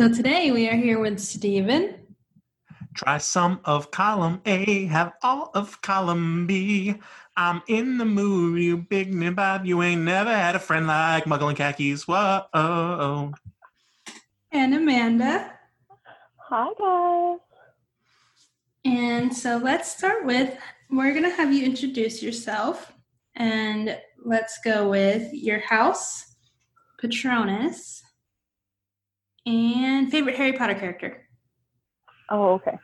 So today we are here with Stephen. Try some of column A, have all of column B. I'm in the mood, you big nabob. You ain't never had a friend like Muggle and khakis. Whoa. And Amanda. Hi, guys. And so let's start with we're going to have you introduce yourself. And let's go with your house, Patronus, and favorite Harry Potter character. Oh, okay.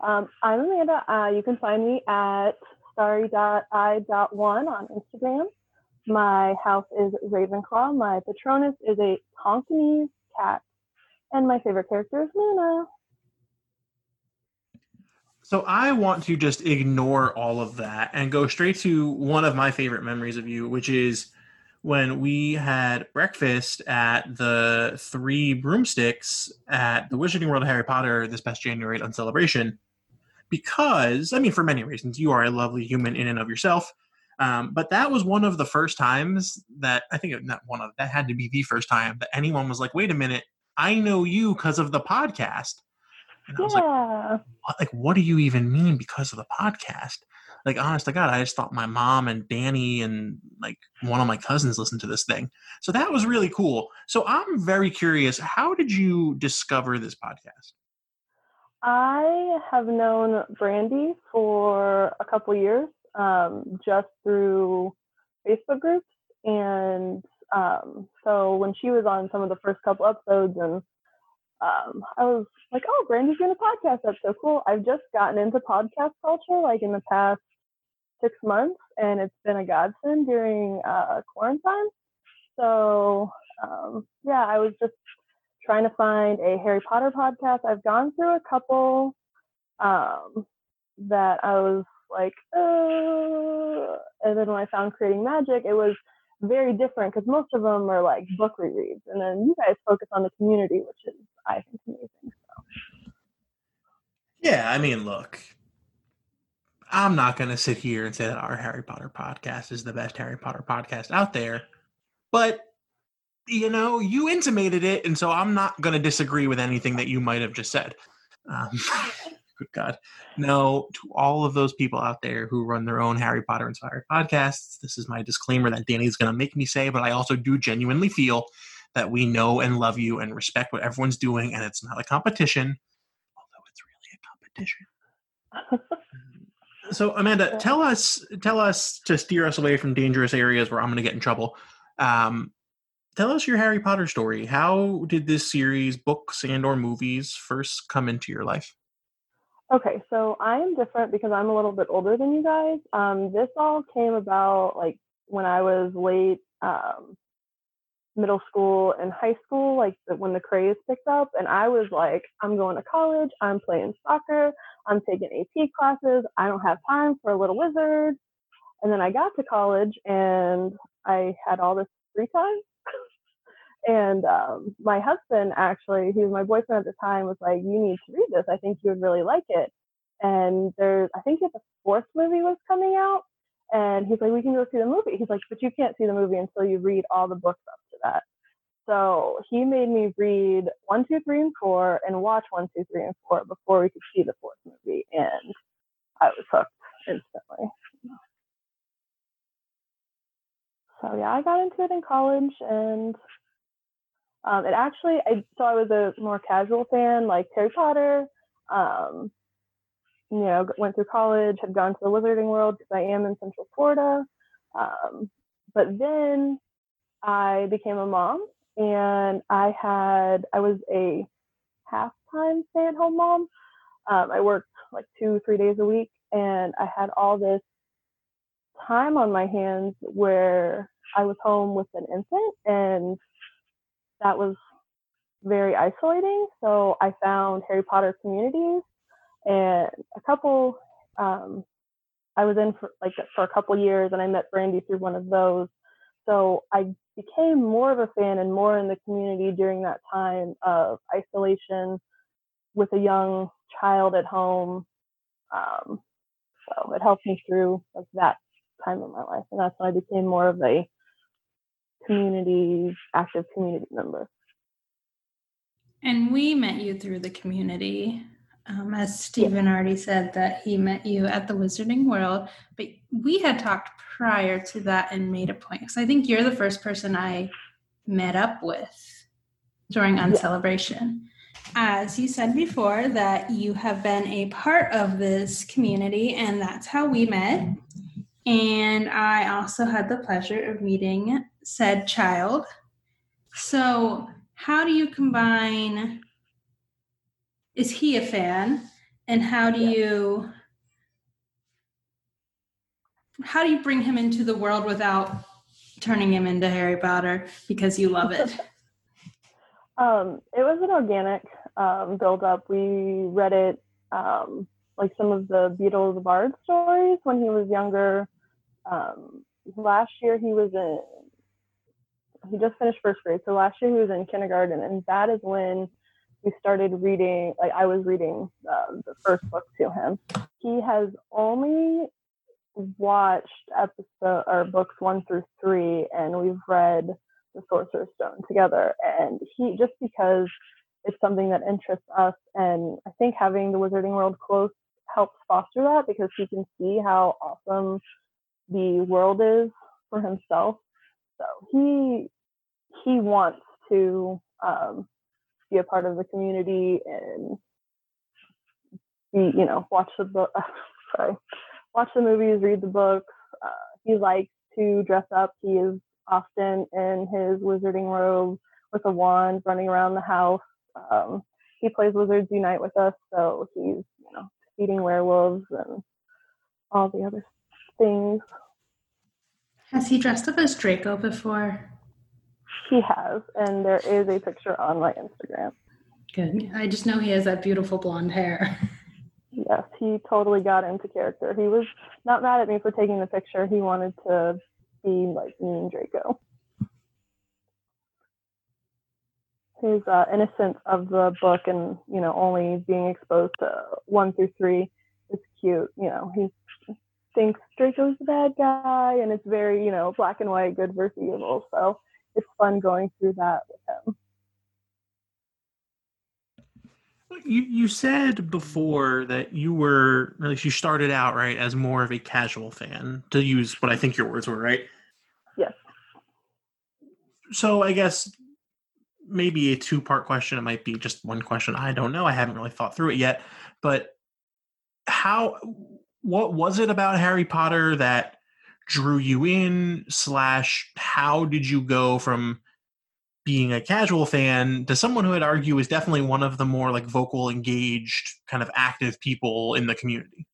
Um, I'm Amanda. Uh, you can find me at starry.i.one on Instagram. My house is Ravenclaw. My Patronus is a Tonkinese cat. And my favorite character is Luna. So I want to just ignore all of that and go straight to one of my favorite memories of you, which is when we had breakfast at the Three Broomsticks at the Wizarding World of Harry Potter this past January on Celebration. Because, I mean, for many reasons, you are a lovely human in and of yourself. Um, but that was one of the first times that I think not one of that had to be the first time that anyone was like, "Wait a minute, I know you because of the podcast." And I was yeah. like, what, "Like, what do you even mean because of the podcast?" Like honest to god i just thought my mom and danny and like one of my cousins listened to this thing so that was really cool so i'm very curious how did you discover this podcast I have known Brandy for a couple years, um, just through Facebook groups. And um, so when she was on some of the first couple episodes, and um, I was like, oh, Brandy's doing a podcast. That's so cool. I've just gotten into podcast culture like in the past six months, and it's been a godsend during uh, quarantine. So um, yeah, I was just trying to find a Harry Potter podcast. I've gone through a couple um, that I was like, uh, and then when I found Creating Magic, it was very different because most of them are like book rereads, and then you guys focus on the community, which is I think amazing. So. yeah i mean look i'm not going to sit here and say that our harry potter podcast is the best harry potter podcast out there but you know you intimated it and so i'm not going to disagree with anything that you might have just said. Um, good god. No to all of those people out there who run their own harry potter inspired podcasts this is my disclaimer that danny's going to make me say but i also do genuinely feel that we know and love you and respect what everyone's doing and it's not a competition although it's really a competition so amanda tell us tell us to steer us away from dangerous areas where i'm going to get in trouble. Um, tell us your harry potter story. How did this series books and or movies first come into your life? Okay, so I am different because I'm a little bit older than you guys. Um, this all came about like when I was late um, middle school and high school, like when the craze picked up, and I was like, I'm going to college, I'm playing soccer, I'm taking AP classes, I don't have time for a little wizard. And then I got to college and I had all this free time. and um, my husband, actually, he was my boyfriend at the time, was like, You need to read this. I think you would really like it. And there's, I think the fourth movie was coming out. And he's like, We can go see the movie. He's like, But you can't see the movie until you read all the books up to that. So he made me read one, two, three, and four and watch one, two, three, and four before we could see the fourth movie. And I was hooked instantly. So yeah, I got into it in college and um, it actually, I, so I was a more casual fan, like Harry Potter. Um, you know, went through college, had gone to the Wizarding World because I am in Central Florida. Um, but then I became a mom, and I had, I was a half-time stay-at-home mom. Um, I worked like two, three days a week, and I had all this time on my hands where I was home with an infant, and that was very isolating. So I found Harry Potter communities and a couple. Um, I was in for like for a couple years, and I met Brandy through one of those. So I became more of a fan and more in the community during that time of isolation with a young child at home. Um, so it helped me through like that time of my life, and that's when I became more of a community active community member. And we met you through the community. Um, as Stephen already said, that he met you at the Wizarding World, but we had talked prior to that and made a point. Because I think you're the first person I met up with during Uncelebration. As you said before, that you have been a part of this community, and that's how we met. And I also had the pleasure of meeting said child. So, how do you combine? Is he a fan? And how do you how do you bring him into the world without turning him into Harry Potter because you love it? um, it was an organic um, build up. We read it um, like some of the Beedle the Bard stories when he was younger. Um, last year he was in he just finished first grade, so last year he was in kindergarten, and that is when we started reading. Like I was reading uh, the first book to him. He has only watched episode or books one through three, and we've read the Sorcerer's Stone together. And he just because it's something that interests us, and I think having the Wizarding World close helps foster that because he can see how awesome the world is for himself. So he he wants to um, be a part of the community and be, you know, watch the book. sorry, watch the movies, read the books. Uh, he likes to dress up. He is often in his wizarding robe with a wand, running around the house. Um, he plays Wizards Unite with us, so he's you know feeding werewolves and all the other things. Has he dressed up as Draco before? He has, and there is a picture on my Instagram. Good. I just know he has that beautiful blonde hair. Yes, he totally got into character. He was not mad at me for taking the picture. He wanted to be like me and Draco. His uh, innocence of the book and you know only being exposed to one through three is cute. You know he thinks Draco's the bad guy, and it's very you know black and white, good versus evil. So it's fun going through that with him. You you said before that you were at least you started out right as more of a casual fan to use what I think your words were right. Yes. So I guess maybe a two part question. It might be just one question. I don't know. I haven't really thought through it yet. But how? What was it about Harry Potter that drew you in? Slash, how did you go from being a casual fan to someone who I'd argue is definitely one of the more like vocal, engaged, kind of active people in the community?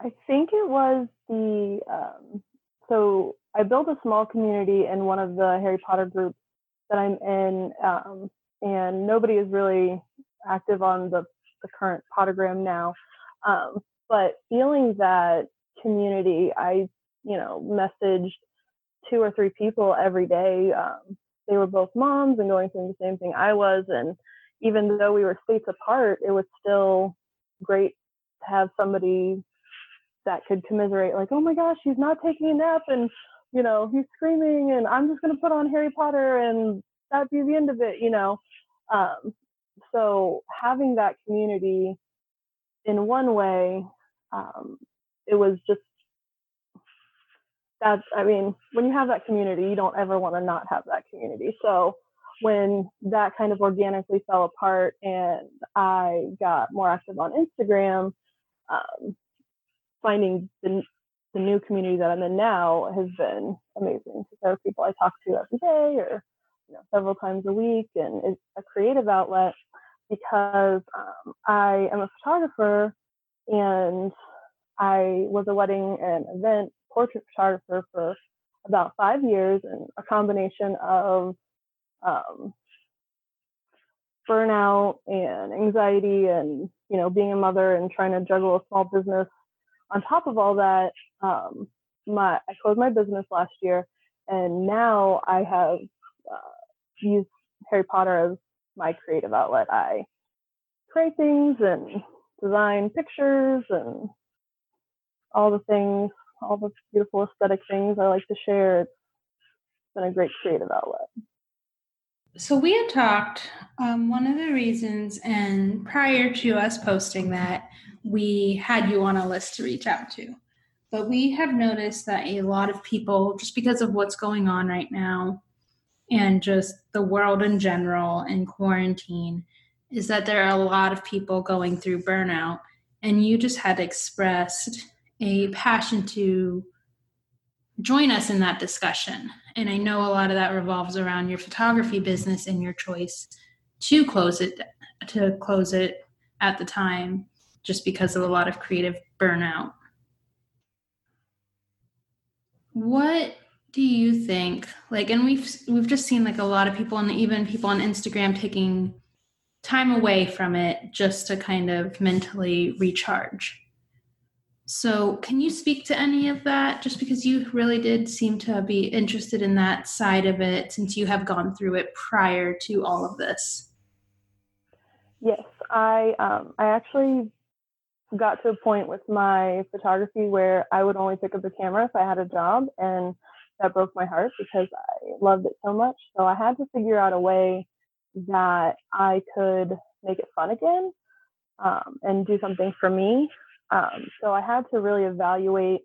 I think it was the um, so I built a small community in one of the Harry Potter groups that I'm in, um, and nobody is really active on the, the current Pottergram now. Um, but feeling that community, I you know messaged two or three people every day um, they were both moms and going through the same thing I was. And even though we were states apart, it was still great to have somebody that could commiserate, like, oh my gosh, he's not taking a nap and, you know, he's screaming and I'm just going to put on Harry Potter and that'd be the end of it, you know. Um, so having that community in one way, um, it was just that's i mean when you have that community you don't ever want to not have that community. So when that kind of organically fell apart and i got more active on instagram um, finding the, the new community that i'm in now has been amazing. There are people i talk to every day or you know, several times a week and it's a creative outlet because um, i am a photographer and i was a wedding and event portrait photographer for about five years and a combination of um, burnout and anxiety and you know being a mother and trying to juggle a small business. On top of all that um, my i closed my business last year and now i have uh, used harry potter as my creative outlet. I create things and design pictures and all the things all the beautiful aesthetic things I like to share. It's been a great creative outlet. So we had talked Um, one of the reasons, and prior to us posting that, we had you on a list to reach out to. But we have noticed that a lot of people, just because of what's going on right now and just the world in general and quarantine, is that there are a lot of people going through burnout. And you just had expressed a mm-hmm. passion to join us in that discussion. And I know a lot of that revolves around your photography business and your choice to close it to close it at the time just because of a lot of creative burnout. What do you think like and we've we've just seen like a lot of people and even people on Instagram taking time away from it just to kind of mentally recharge. So, can you speak to any of that? Just because you really did seem to be interested in that side of it since you have gone through it prior to all of this. Yes, I um, I actually got to a point with my photography where I would only pick up the camera if I had a job, and that broke my heart because I loved it so much. So I had to figure out a way that I could make it fun again um, and do something for me um, so I had to really evaluate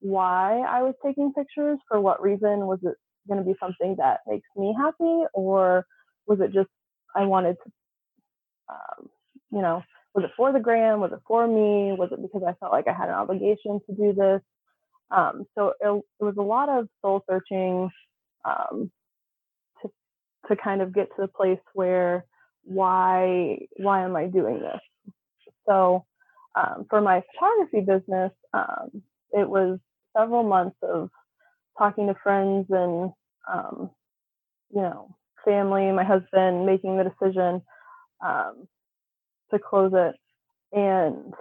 why I was taking pictures. For what reason? Was it going to be something that makes me happy, or was it just I wanted to, um, you know, was it for the gram? Was it for me? Was it because I felt like I had an obligation to do this? Um, so it, it, was a lot of soul searching um, to to kind of get to the place where why why am I doing this? So um, for my photography business, um, it was several months of talking to friends and, um, you know, family, my husband, making the decision um, to close it. And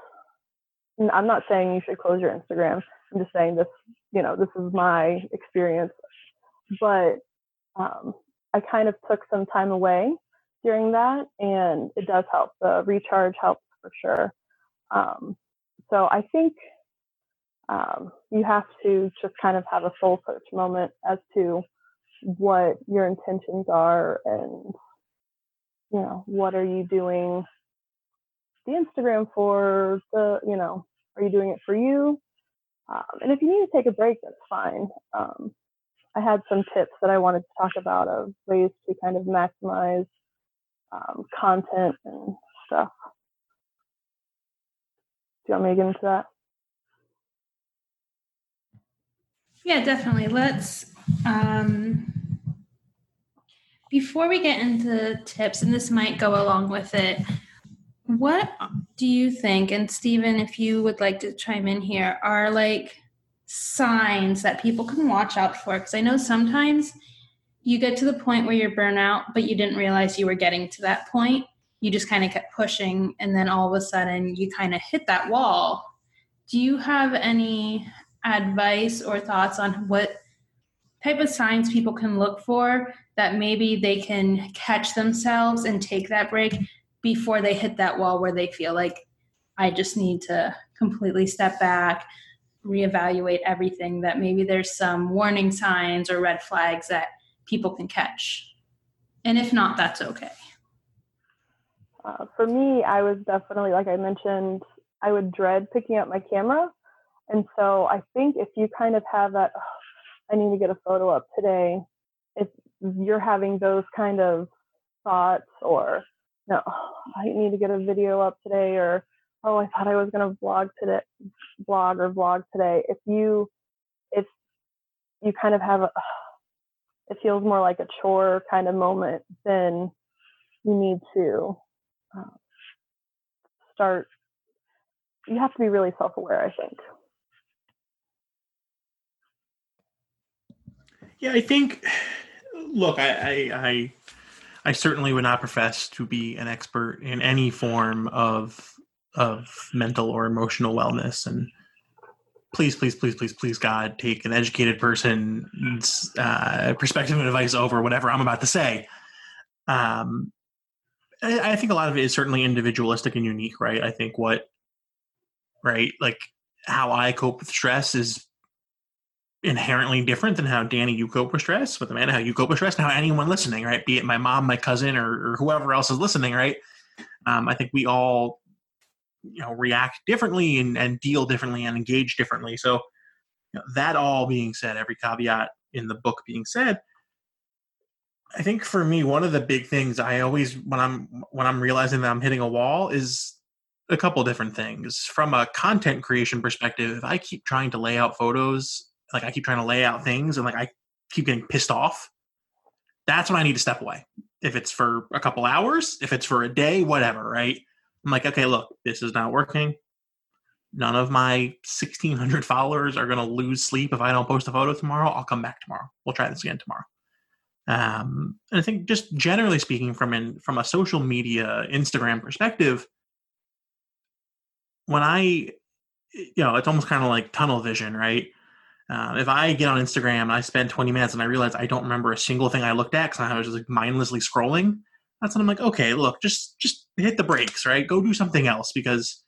I'm not saying you should close your Instagram. I'm just saying this, you know, this is my experience. But um, I kind of took some time away during that, and it does help. The recharge helps for sure. Um, so I think um, you have to just kind of have a soul search moment as to what your intentions are and you know what are you doing the instagram for the you know are you doing it for you? Um, and if you need to take a break that's fine. Um, i had some tips that i wanted to talk about of ways to kind of maximize um, content and stuff you want me to get into that? Yeah, definitely. Let's um before we get into tips, and this might go along with it, what do you think, and Stephen, if you would like to chime in here, are like signs that people can watch out for? Because I know sometimes you get to the point where you're burnout, but you didn't realize you were getting to that point you just kind of kept pushing and then all of a sudden you kind of hit that wall. Do you have any advice or thoughts on what type of signs people can look for that maybe they can catch themselves and take that break before they hit that wall where they feel like i just need to completely step back reevaluate everything that maybe there's some warning signs or red flags that people can catch? And if not that's okay uh, for me, I was definitely, like I mentioned, I would dread picking up my camera. And so I think if you kind of have that, oh, I need to get a photo up today, if you're having those kind of thoughts or, no, oh, I need to get a video up today or, oh, I thought I was going to vlog today, blog or vlog today. If you, if you kind of have a, it feels more like a chore kind of moment, then you need to um, start you have to be really self-aware i think. Yeah i think look I, I i i, certainly would not profess to be an expert in any form of of mental or emotional wellness and please please please please please god take an educated person's uh, perspective and advice over whatever i'm about to say. Um, I, I think a lot of it is certainly individualistic and unique, right? I think what, right, like how I cope with stress is inherently different than how Danny you cope with stress, with Amanda how you cope with stress, and how anyone listening, right? Be it my mom, my cousin, or, or whoever else is listening, right? Um, I think we all you know react differently and, and deal differently and engage differently. So you know, that all being said, every caveat in the book being said, I think for me, one of the big things I always when I'm when I'm realizing that I'm hitting a wall is a couple different things. From a content creation perspective, I keep trying to lay out photos, like I keep trying to lay out things and like I keep getting pissed off, that's when I need to step away. If it's for a couple hours, if it's for a day, whatever, right? I'm like, okay, look, this is not working. None of my 1600 followers are going to lose sleep if I don't post a photo tomorrow. I'll come back tomorrow. We'll try this again tomorrow. Um, and I think just generally speaking, from in from a social media Instagram perspective, when I, you know, it's almost kind of like tunnel vision, right? Uh, if I get on Instagram and I spend 20 minutes and I realize I don't remember a single thing I looked at because I was just like mindlessly scrolling, that's when I'm like, okay, look, just just hit the brakes, right? Go do something else because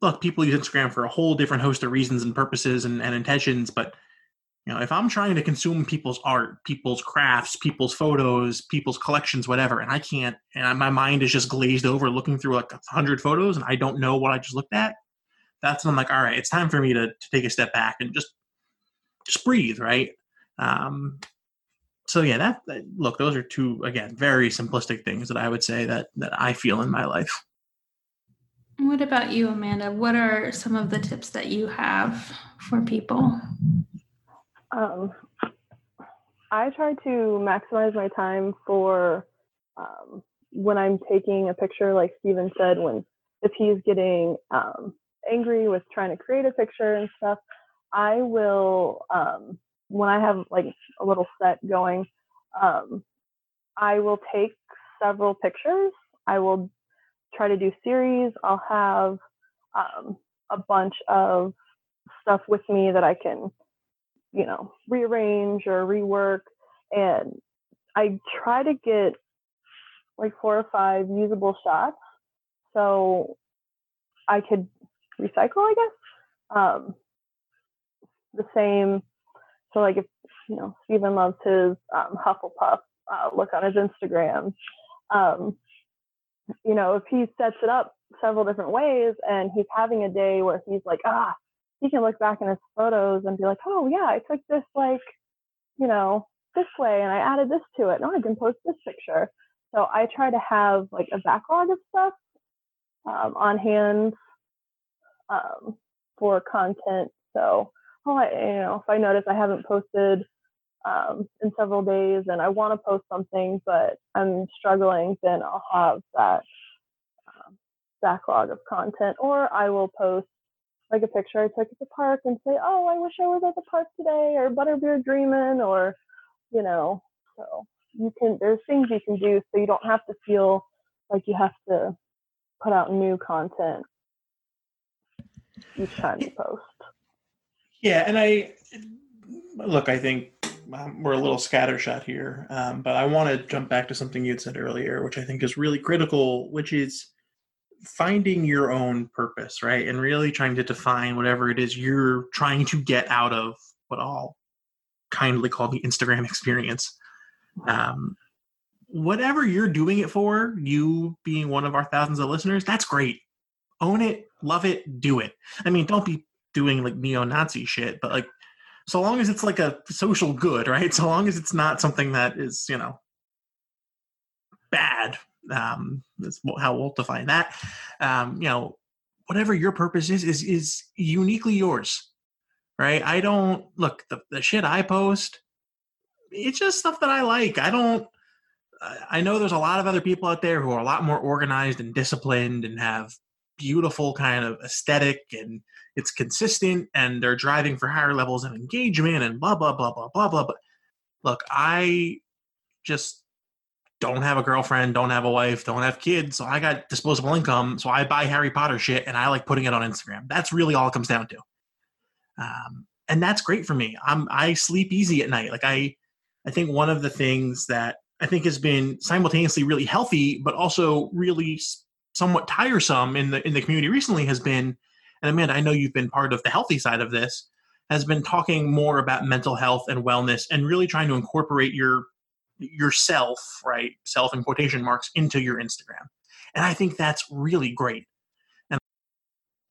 look, people use Instagram for a whole different host of reasons and purposes and, and intentions, but you know, if I'm trying to consume people's art, people's crafts, people's photos, people's collections, whatever, and I can't, and my mind is just glazed over looking through like a hundred photos and I don't know what I just looked at, that's when I'm like, all right, it's time for me to, to take a step back and just just breathe, right? Um, so yeah, that, that look, those are two again very simplistic things that I would say that that I feel in my life. What about you, Amanda? What are some of the tips that you have for people? Um, I try to maximize my time for um, when I'm taking a picture, like Stephen said, when if he's getting um, angry with trying to create a picture and stuff, I will um, when I have like a little set going, um, I will take several pictures. I will try to do series. I'll have um, a bunch of stuff with me that I can, you know, rearrange or rework. And I try to get like four or five usable shots so I could recycle, I guess. Um, the same, so like if, you know, Stephen loves his um, Hufflepuff uh, look on his Instagram. Um, you know, if he sets it up several different ways and he's having a day where he's like, ah, he can look back in his photos and be like, oh yeah, I took this like, you know, this way and I added this to it. Now I can post this picture. So I try to have like a backlog of stuff um, on hand um, for content. So, oh, I, you know, if I notice I haven't posted um, in several days and I want to post something, but I'm struggling, then I'll have that um, backlog of content. Or I will post like a picture I took at the park and say, oh, I wish I was at the park today, or Butterbeer dreaming, or, you know, so you can, there's things you can do so you don't have to feel like you have to put out new content each time you post. Yeah, and I look, I think um, we're a little scattershot here, um, but I want to jump back to something you'd said earlier, which I think is really critical, which is finding your own purpose, right? And really trying to define whatever it is you're trying to get out of what I'll kindly call the Instagram experience. Um, whatever you're doing it for, you being one of our thousands of listeners, that's great. Own it, love it, do it. I mean, don't be doing like neo Nazi shit, but like so long as it's like a social good, right? So long as it's not something that is, you know, bad. Um, that's how we'll define that. Um, you know, whatever your purpose is, is is uniquely yours, right? I don't look the the shit I post. It's just stuff that I like. I don't. I know there's a lot of other people out there who are a lot more organized and disciplined and have beautiful kind of aesthetic and it's consistent and they're driving for higher levels of engagement and blah blah blah blah blah blah but look i just don't have a girlfriend don't have a wife don't have kids so i got disposable income so i buy harry potter shit and i like putting it on instagram. That's really all it comes down to. Um, and that's great for me. I'm i sleep easy at night. Like i i think one of the things that i think has been simultaneously really healthy but also really somewhat tiresome in the in the community recently has been and Amanda, I know you've been part of the healthy side of this, has been talking more about mental health and wellness and really trying to incorporate your yourself, right, self in quotation marks, into your Instagram. And I think that's really great. And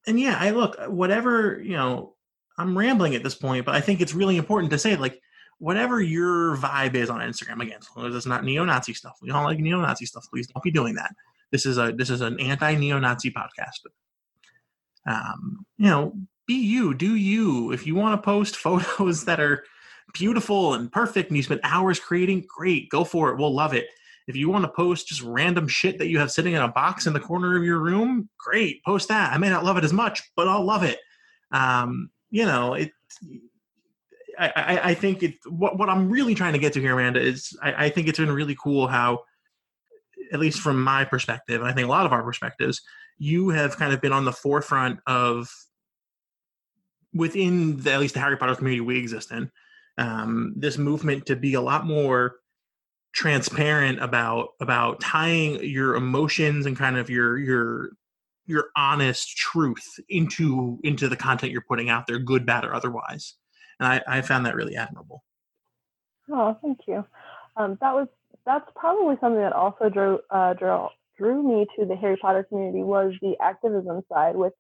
and yeah, I look, whatever, you know, I'm rambling at this point, but I think it's really important to say like whatever your vibe is on Instagram, again, as long as it's not neo-Nazi stuff. We don't like neo-Nazi stuff. Please don't be doing that. This is a this is an anti-neo-Nazi podcast. Um, you know, be you, do you. If you want to post photos that are beautiful and perfect and you spent hours creating, great, go for it. We'll love it. If you want to post just random shit that you have sitting in a box in the corner of your room, great, post that. I may not love it as much, but I'll love it. Um, you know, it. I, I, I think it. What, what I'm really trying to get to here, Amanda, is I, I think it's been really cool how, at least from my perspective, and I think a lot of our perspectives, you have kind of been on the forefront of within the, at least the Harry Potter community we exist in, um, this movement to be a lot more transparent about about tying your emotions and kind of your your your honest truth into into the content you're putting out there, good, bad, or otherwise. And I, I found that really admirable. Oh, thank you. Um, that was that's probably something that also drew uh, drew drew me to the Harry Potter community was the activism side with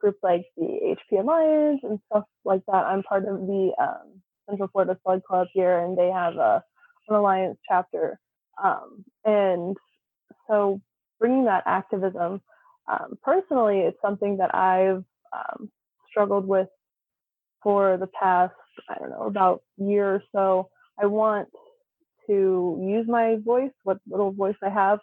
groups like the HP Alliance and stuff like that. I'm part of the um, Central Florida Slug Club here, and they have a an alliance chapter. Um, and so, bringing that activism, um, personally, it's something that I've um, struggled with for the past, I don't know, about year or so. I want to use my voice, what little voice I have,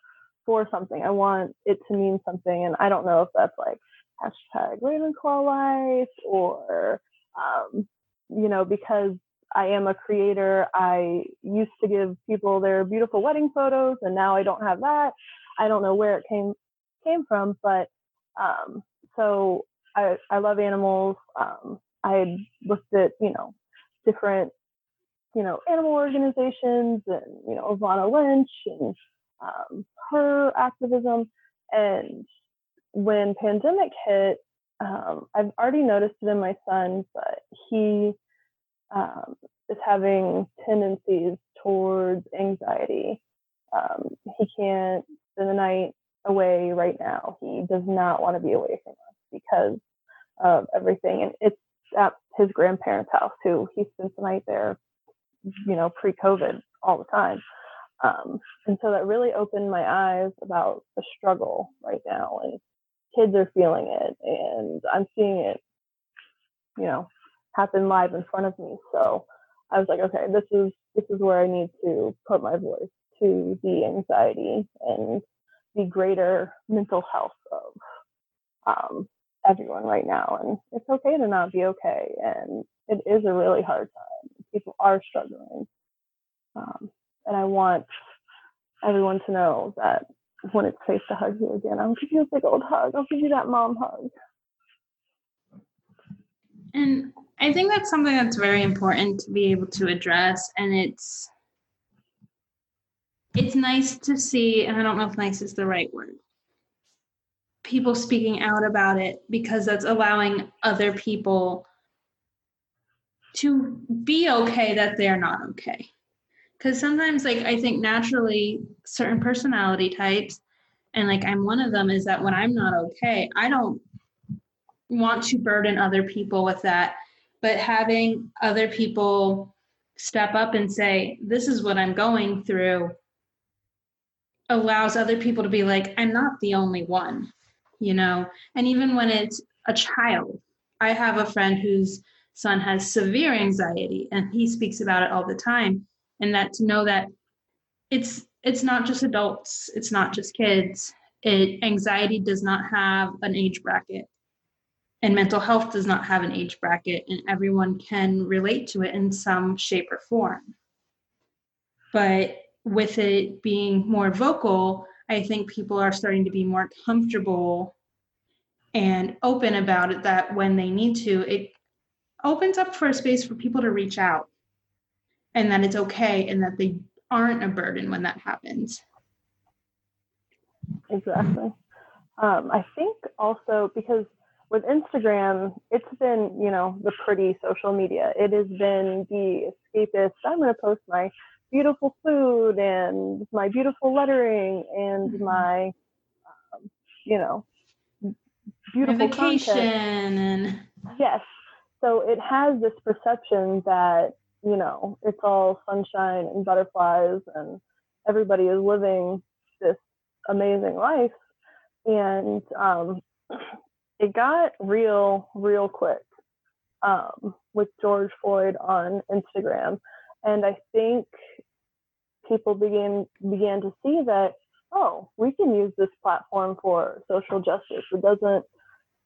for something. I want it to mean something, and I don't know if that's like hashtag Ravenclaw life or um, you know because I am a creator. I used to give people their beautiful wedding photos, and now I don't have that. I don't know where it came came from, but um, so I I love animals. Um, I looked at you know different you know animal organizations and you know Evanna Lynch and um, her activism, and when pandemic hit, um, I've already noticed it in my son, but he um, is having tendencies towards anxiety. Um, he can't spend the night away right now. He does not want to be away from us because of everything. And it's at his grandparents' house too. He spends the night there, you know, pre-COVID all the time. Um, and so that really opened my eyes about the struggle right now. And kids are feeling it, and I'm seeing it, you know, happen live in front of me. So I was like, okay, this is this is where I need to put my voice to the anxiety and the greater mental health of um, everyone right now. And it's okay to not be okay, and it is a really hard time. People are struggling, um, and I want everyone to know that when it's safe to hug you again, I'll give you a big old hug. I'll give you that mom hug. And I think that's something that's very important to be able to address. And it's it's nice to see, and I don't know if nice is the right word, people speaking out about it because that's allowing other people to be okay that they're not okay. Because sometimes, like, I think naturally certain personality types, and like I'm one of them, is that when I'm not okay, I don't want to burden other people with that but having other people step up and say this is what i'm going through allows other people to be like i'm not the only one you know? And even when it's a child i have a friend whose son has severe anxiety and he speaks about it all the time. And that to know that it's it's not just adults it's not just kids it anxiety does not have an age bracket and mental health does not have an age bracket and everyone can relate to it in some shape or form. But with it being more vocal i think people are starting to be more comfortable and open about it that when they need to it opens up for a space for people to reach out and that it's okay and that they aren't a burden when that happens. Exactly. Um, i think also because with Instagram, it's been, you know, the pretty social media. It has been the escapist. I'm going to post my beautiful food and my beautiful lettering and mm-hmm. my, um, you know, beautiful vacation and yes. So it has this perception that you know it's all sunshine and butterflies and everybody is living this amazing life, and um, it got real real quick um, with George Floyd on Instagram, and I think people began began to see that oh, we can use this platform for social justice. It doesn't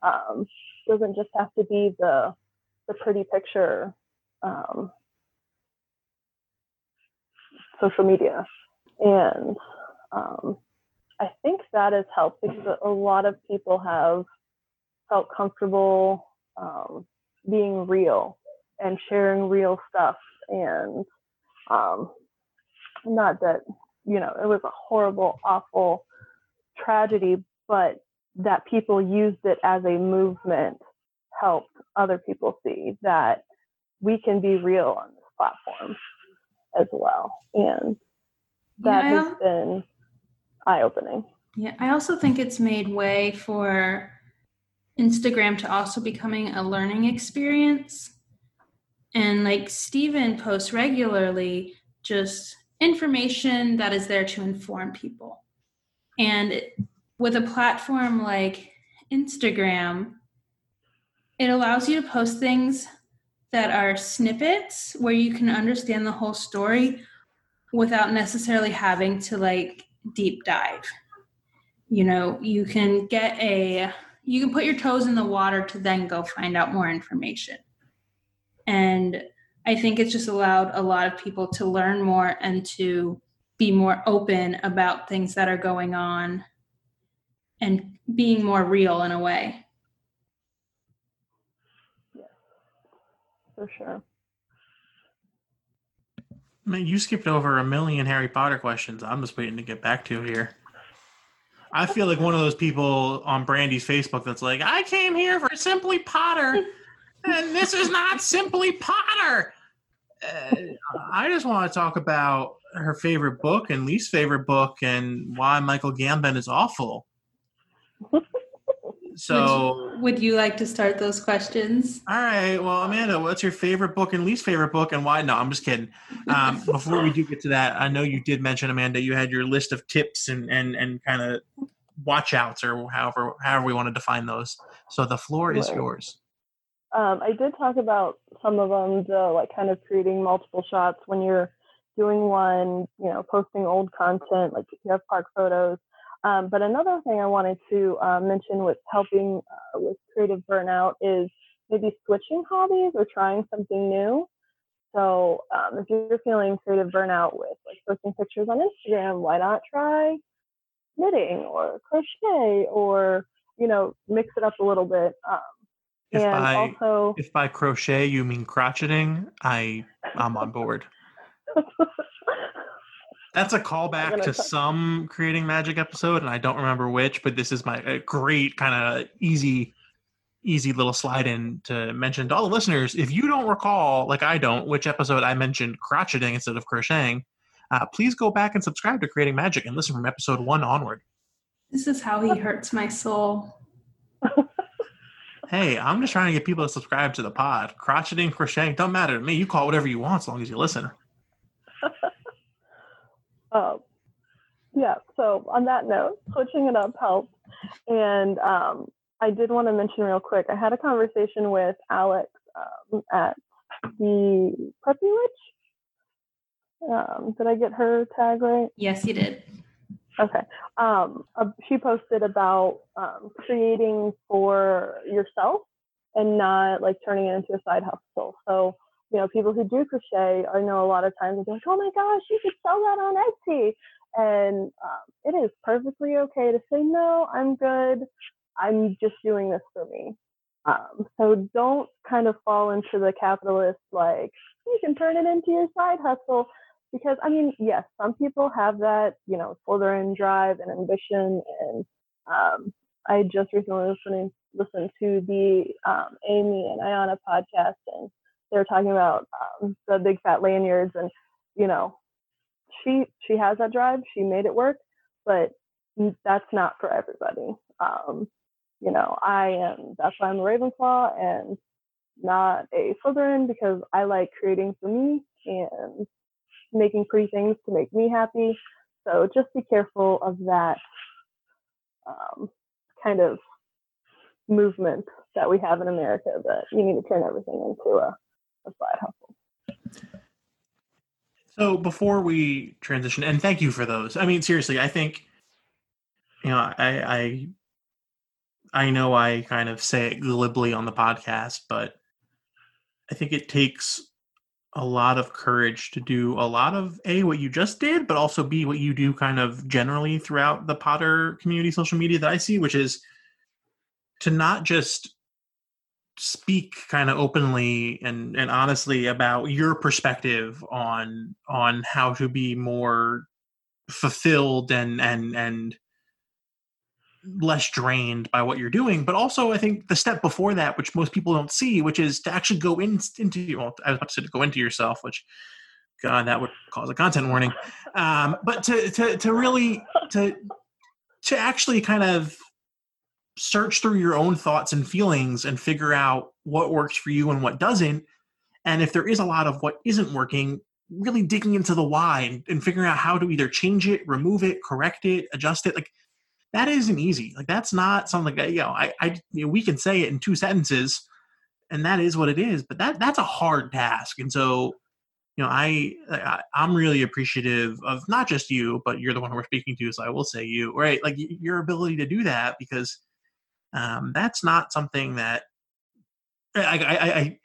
um, doesn't just have to be the the pretty picture um, social media, and um, I think that has helped because a lot of people have felt comfortable um, being real and sharing real stuff and um, not that you know it was a horrible awful tragedy but that people used it as a movement helped other people see that we can be real on this platform as well. And that yeah, has been eye-opening. Yeah i also think it's made way for instagram to also becoming a learning experience and like Stephen posts regularly just information that is there to inform people. And with a platform like Instagram, it allows you to post things that are snippets where you can understand the whole story without necessarily having to like deep dive. You know, you can get a you can put your toes in the water to then go find out more information. And I think it's just allowed a lot of people to learn more and to be more open about things that are going on and being more real in a way. Yeah, for sure. I mean, you skipped over a million Harry Potter questions. I'm just waiting to get back to here. I feel like one of those people on Brandy's Facebook that's like, I came here for Simply Potter and this is not simply Potter. Uh, I just want to talk about her favorite book and least favorite book and why Michael Gambon is awful. So, would you, would you, like to start those questions? All right. Well, Amanda, what's your favorite book and least favorite book, and why? No, I'm just kidding. Um, before we do get to that, I know you did mention Amanda. You had your list of tips and and and kind of watch outs, or however however we want to define those. So the floor is yours. Um, I did talk about some of them, the like kind of creating multiple shots when you're doing one, you know, posting old content, like if you have park photos. Um, but another thing I wanted to uh, mention with helping uh, with creative burnout is maybe switching hobbies or trying something new. So um, if you're feeling creative burnout with like posting pictures on Instagram, why not try knitting or crochet or you know mix it up a little bit. Um, if and by also, if by crochet you mean crotcheting, I I'm on board. That's a callback to some creating magic episode, and I don't remember which, but this is my a great kind of easy, easy little slide in to mention to all the listeners. If you don't recall, like I don't, which episode I mentioned crotcheting instead of crocheting, uh, please go back and subscribe to Creating Magic and listen from episode one onward. This is how he hurts my soul. Hey, I'm just trying to get people to subscribe to the pod. Crocheting, crocheting, don't matter to me. You call whatever you want as long as you listen. Um, yeah, so on that note, switching it up helps. And um, I did want to mention real quick, I had a conversation with Alex um, at the Preppy Witch. Um, did I get her tag right? Yes, you did. Okay. Um, uh, she posted about um, creating for yourself and not like turning it into a side hustle. So, you know, people who do crochet, I know a lot of times they're like, oh my gosh, you could sell that on Etsy. And um, it is perfectly okay to say, no, I'm good. I'm just doing this for me. Um, so don't kind of fall into the capitalist, like, you can turn it into your side hustle because I mean, yes, some people have that, you know, for their own drive and ambition. And um, I just recently listening listened to the um, Amy and Ayana podcast, and they were talking about um, the big fat lanyards, and you know, she she has that drive. She made it work, but that's not for everybody. Um, you know, I am. That's why I'm a Ravenclaw and not a Slytherin because I like creating for me and making pretty things to make me happy. So just be careful of that um, kind of movement that we have in America that you need to turn everything into a, So before we transition, and thank you for those. I mean, seriously, I think you know, I I I know I kind of say it glibly on the podcast, but I think it takes a lot of courage to do a lot of a what you just did, but also b what you do kind of generally throughout the Potter community social media that I see, which is to not just speak kind of openly and and honestly about your perspective on on how to be more fulfilled and and and less drained by what you're doing. But also i think the step before that which most people don't see which is to actually go in, into well i was about to say to go into yourself which god that would cause a content warning. Um, but to, to to really to to actually kind of search through your own thoughts and feelings and figure out what works for you and what doesn't and if there is a lot of what isn't working really digging into the why and, and figuring out how to either change it remove it correct it adjust it like that isn't easy. Like that's not something that you know. I, I you know, we can say it in two sentences, and that is what it is. But that that's a hard task, and so you know, I, I I'm really appreciative of not just you, but you're the one we're speaking to, so I will say you, right? Like your ability to do that because um, that's not something that I, I, I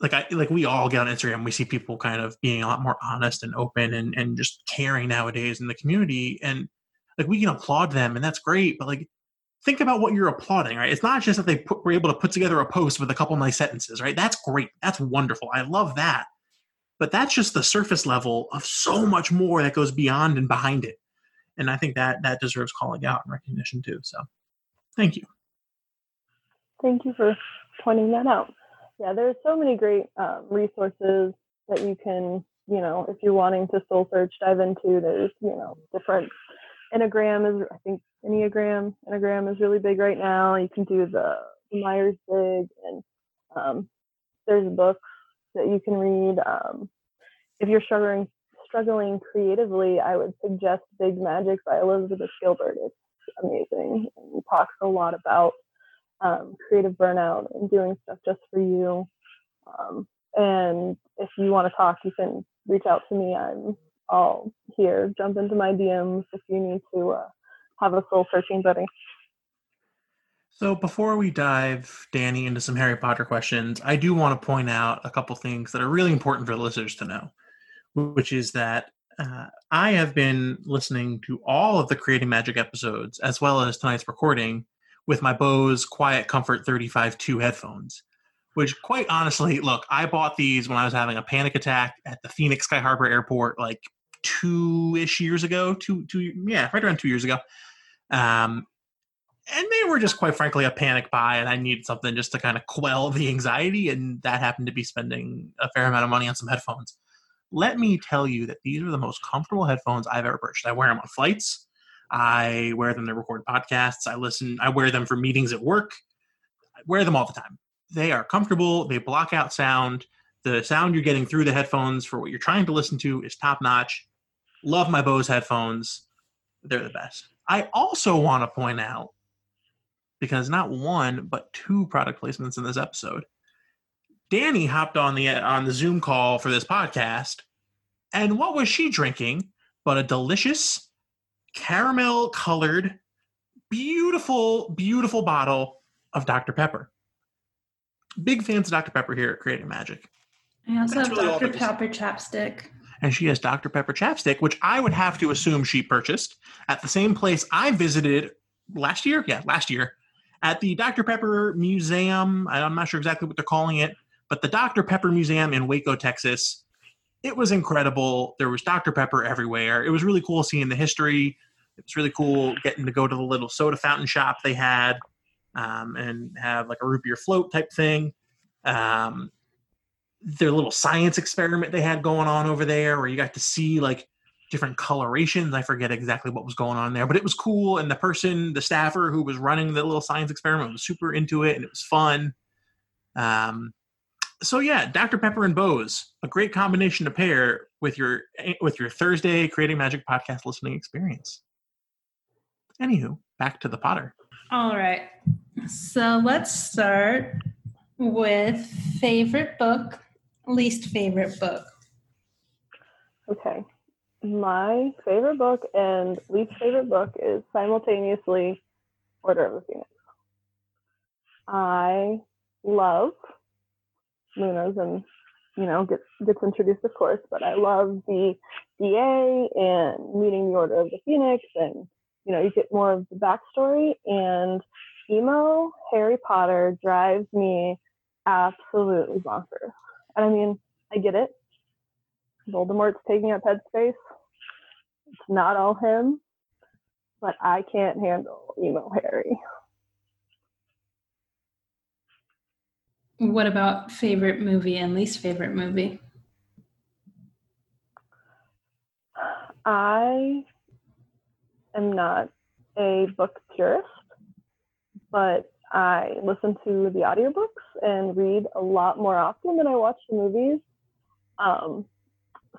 like I like we all get on Instagram. We see people kind of being a lot more honest and open and and just caring nowadays in the community. And like we can applaud them and that's great but like think about what you're applauding right it's not just that they put, were able to put together a post with a couple nice sentences right that's great that's wonderful i love that but that's just the surface level of so much more that goes beyond and behind it and i think that that deserves calling out and recognition too so thank you thank you for pointing that out yeah there's so many great um, resources that you can you know if you're wanting to soul search dive into there's you know different Enneagram is, I think, Enneagram, Enneagram is really big right now. You can do the, the Myers Briggs, and um, there's books that you can read. Um, if you're struggling struggling creatively, I would suggest Big Magic by Elizabeth Gilbert. It's amazing. And talks a lot about um, creative burnout and doing stuff just for you. Um, and if you want to talk, you can reach out to me. I'm I'll here jump into my DMs if you need to uh, have a soul searching buddy. So before we dive, Danny, into some Harry Potter questions, I do want to point out a couple things that are really important for listeners to know, which is that uh, I have been listening to all of the Creating Magic episodes as well as tonight's recording with my Bose Quiet Comfort 35.2 headphones. Which, quite honestly, look, I bought these when I was having a panic attack at the Phoenix Sky Harbor Airport like two ish years ago, two two yeah, right around two years ago. Um, and they were just quite frankly a panic buy, and I needed something just to kind of quell the anxiety, and that happened to be spending a fair amount of money on some headphones. Let me tell you that these are the most comfortable headphones I've ever purchased. I wear them on flights. I wear them to record podcasts. I listen. I wear them for meetings at work. I wear them all the time. They are comfortable. They block out sound. The sound you're getting through the headphones for what you're trying to listen to is top notch. Love my Bose headphones. They're the best. I also want to point out, because not one, but two product placements in this episode. Danny hopped on the on the Zoom call for this podcast, and what was she drinking but a delicious caramel colored, beautiful, beautiful bottle of Dr. Pepper. Big fans of Dr. Pepper here at Creating Magic. I also That's have really Dr. Pepper chapstick and she has Dr. Pepper chapstick, which I would have to assume she purchased at the same place I visited last year. Yeah, last year at the Dr. Pepper Museum. I'm not sure exactly what they're calling it, but the Dr. Pepper Museum in Waco, Texas. It was incredible. There was Dr. Pepper everywhere. It was really cool seeing the history. It was really cool getting to go to the little soda fountain shop they had. um, and have like a root beer float type thing. Um, their little science experiment they had going on over there, where you got to see like different colorations. I forget exactly what was going on there, but it was cool. And the person, the staffer who was running the little science experiment, was super into it, and it was fun. Um, so yeah, Dr. Pepper and Bose, a great combination to pair with your with your Thursday Creating Magic podcast listening experience. Anywho, back to the Potter. All right. So let's start with favorite book, least favorite book. Okay. My favorite book and least favorite book is simultaneously Order of the Phoenix. I love Luna's and you know gets gets introduced of course, but I love the DA and meeting the Order of the Phoenix and you know you get more of the backstory and emo Harry Potter drives me absolutely bonkers. And I mean, I get it. Voldemort's taking up headspace. It's not all him, but I can't handle emo Harry. What about favorite movie and least favorite movie? I am not a book purist, but I listen to the audiobooks and read a lot more often than I watch the movies. Um,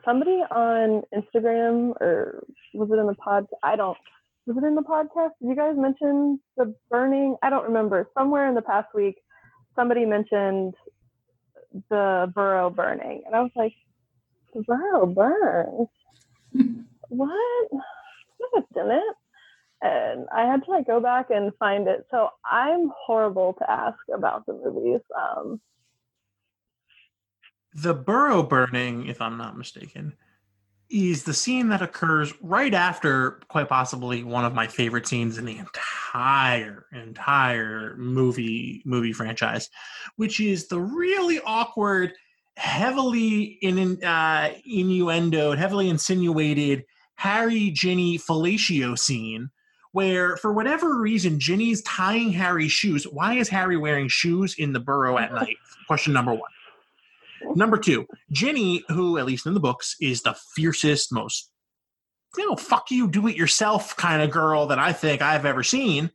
somebody on Instagram or was it in the pod? I don't. Was it in the podcast? Did you guys mention the burning? I don't remember. Somewhere in the past week, somebody mentioned the burrow burning, and I was like, the burrow burns. what? No, it didn't and I had to like go back and find it. So I'm horrible to ask about the movies. Um, the burrow burning, if I'm not mistaken, is the scene that occurs right after, quite possibly, one of my favorite scenes in the entire entire movie movie franchise, which is the really awkward, heavily in uh, innuendo, heavily insinuated Harry Ginny fellatio scene where for whatever reason Ginny's tying Harry's shoes. Why is Harry wearing shoes in the burrow at night? Question number one. Number two, Ginny, who at least in the books is the fiercest, most you know, fuck you, do it yourself kind of girl that I think I've ever seen,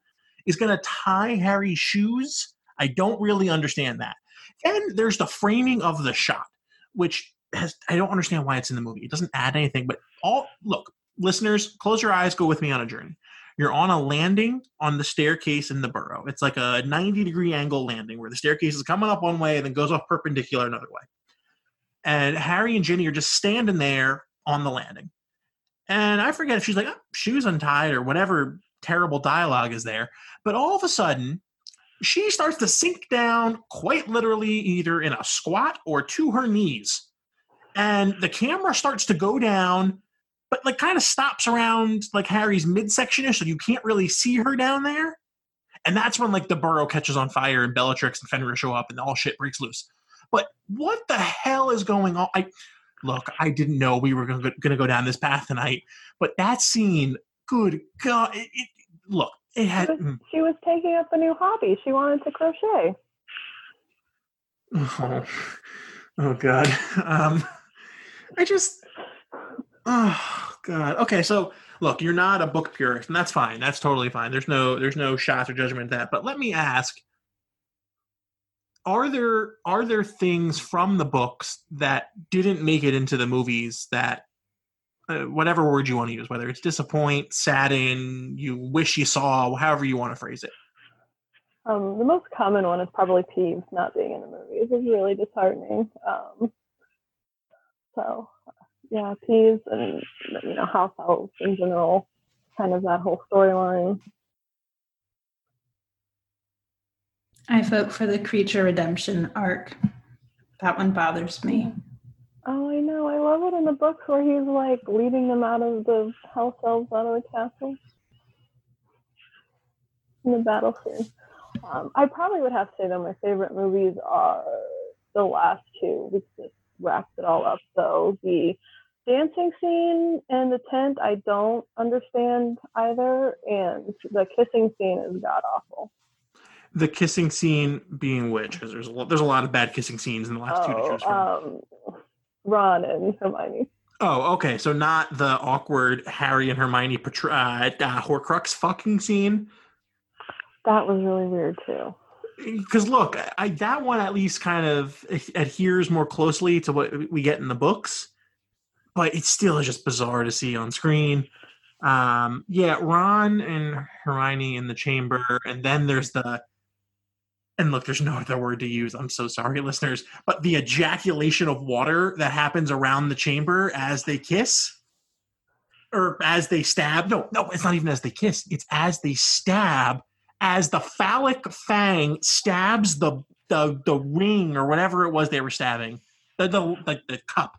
is going to tie Harry's shoes. I don't really understand that. And there's the framing of the shot, which has I don't understand why it's in the movie. It doesn't add anything, but all look, listeners, close your eyes, go with me on a journey. You're on a landing on the staircase in the burrow. It's like a 90 degree angle landing where the staircase is coming up one way and then goes off perpendicular another way. And Harry and Ginny are just standing there on the landing. And I forget if she's like, oh, shoes untied or whatever terrible dialogue is there. But all of a sudden, she starts to sink down quite literally either in a squat or to her knees. And the camera starts to go down but like kind of stops around like Harry's midsection so you can't really see her down there. And that's when like the burrow catches on fire and Bellatrix and Fenrir show up and all shit breaks loose. But what the hell is going on? I look, I didn't know we were going to go down this path tonight, but that scene, good God, it, it, look, it had. She was, mm. she was taking up a new hobby. She wanted to crochet. Oh, oh God. Um, I just Oh God. Okay, so look, you're not a book purist, and that's fine. That's totally fine. There's no there's no shots or judgment that. But let me ask: Are there are there things from the books that didn't make it into the movies that uh, whatever word you want to use, whether it's disappoint, sadden, you wish you saw, however you want to phrase it? Um, the most common one is probably Peeves not being in the movies. It's really disheartening. Um, so yeah, Peeves and you know house elves in general, kind of that whole storyline. I vote for the Kreacher redemption arc. That one bothers me. Oh, I know. I love it in the books where he's like leading them out of the house elves out of the castle in the battle scene. Um, I probably would have to say that my favorite movies are the last two because just wraps it all up. So the dancing scene in the tent I don't understand either, and the kissing scene is god awful. The kissing scene being which? Because there's a lot, there's a lot of bad kissing scenes in the last two to choose from. um, Ron and Hermione. Oh, okay. So not the awkward Harry and Hermione portray- uh, uh, Horcrux fucking scene. That was really weird too. Because look, I, that one at least kind of adheres more closely to what we get in the books, but it still is just bizarre to see on screen. Um, yeah, Ron and Hermione in the chamber, and then there's the and look, there's no other word to use. I'm so sorry, listeners, but the ejaculation of water that happens around the chamber as they kiss or as they stab. No, no, it's not even as they kiss. It's as they stab, as the phallic fang stabs the the, the ring or whatever it was they were stabbing, the, the, the, the cup,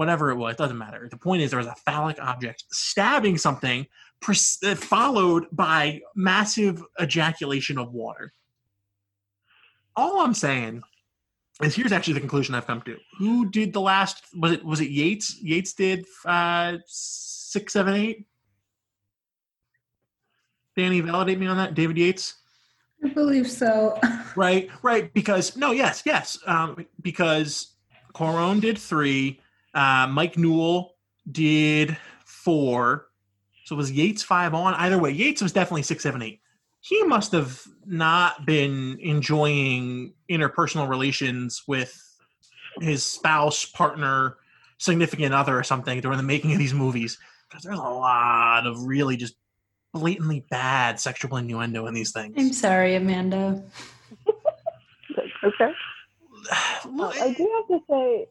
whatever it was, doesn't matter. The point is there was a phallic object stabbing something, uh, followed by massive ejaculation of water all I'm saying is here's actually the conclusion I've come to. Who did the last? Was it was it Yates? Yates did uh, six, seven, eight. Danny, validate me on that. David Yates. I believe so. right, right. Because no, yes, yes. Um, because Cuarón did three. Uh, Mike Newell did four. So was Yates five on? Either way, Yates was definitely six, seven, eight he must have not been enjoying interpersonal relations with his spouse, partner, significant other, or something during the making of these movies. Because there's a lot of really just blatantly bad sexual innuendo in these things. I'm sorry, Amanda. okay. Well, I do have to say.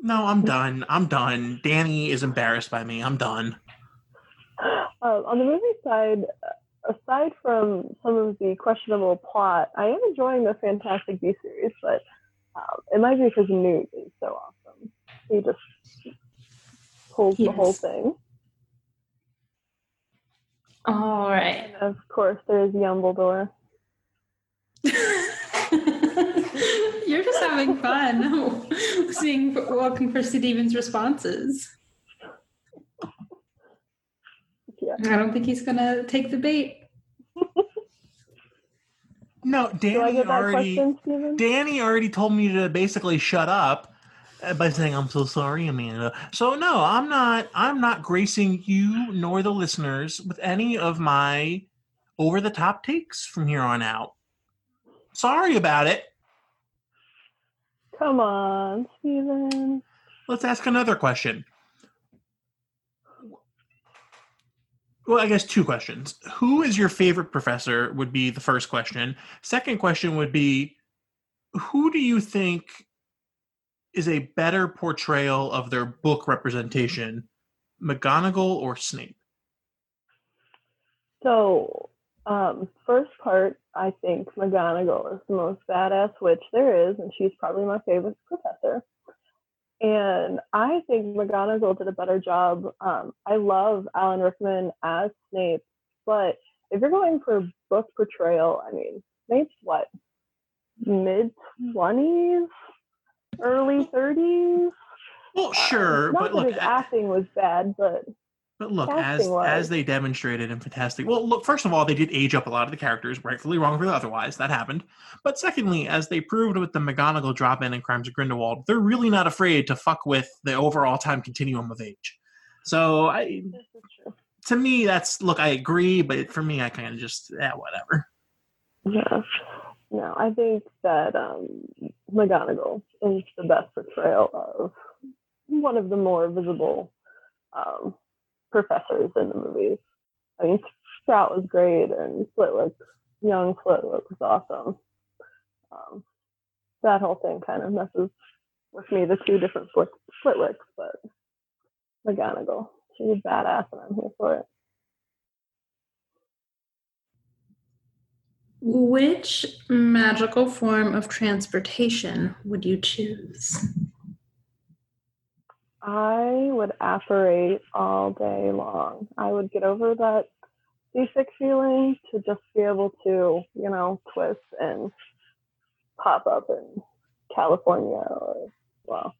No, I'm done. I'm done. Danny is embarrassed by me. I'm done. Uh, on the movie side, aside from some of the questionable plot, I am enjoying the Fantastic Beast series, but um, it might be because Newt is so awesome. He just pulls yes. the whole thing. All right. And of course, there's Yumbledore. You're just having fun seeing, looking for Stephen's responses. Yeah. I don't think he's gonna take the bait. no, Danny already. Question, Danny already told me to basically shut up by saying I'm so sorry, Amanda. So no, I'm not. I'm not gracing you nor the listeners with any of my over the top takes from here on out. Sorry about it. Come on, Stephen. Let's ask another question. Well, I guess two questions. Who is your favorite professor would be the first question. Second question would be who do you think is a better portrayal of their book representation, McGonagall or Snape? So, um, first part, I think McGonagall is the most badass witch there is, and she's probably my favorite professor. And I think McGonagall did a better job. Um, I love Alan Rickman as Snape, but if you're going for book portrayal, I mean, Snape's what, mid 20s, early 30s? Well, sure, uh, not but that look, his acting was bad, but but look, as as they demonstrated in Fantastic, well, look, first of all, they did age up a lot of the characters, rightfully wrong for otherwise. That happened. But secondly, as they proved with the McGonagall drop in and Crimes of Grindelwald, they're really not afraid to fuck with the overall time continuum of age. So, I, to me, that's look, I agree, but for me, I kind of just yeah, whatever. Yeah, no, I think that um, McGonagall is the best portrayal of one of the more visible. Um, professors in the movies. I mean, Sprout was great, and Flitwick, young Flitwick was awesome. Um, that whole thing kind of messes with me, the two different Flit- Flitwicks, but McGonagall, she's badass, and I'm here for it. Which magical form of transportation would you choose? I would apparate all day long. I would get over that seasick feeling to just be able to, you know, twist and pop up in California or, well,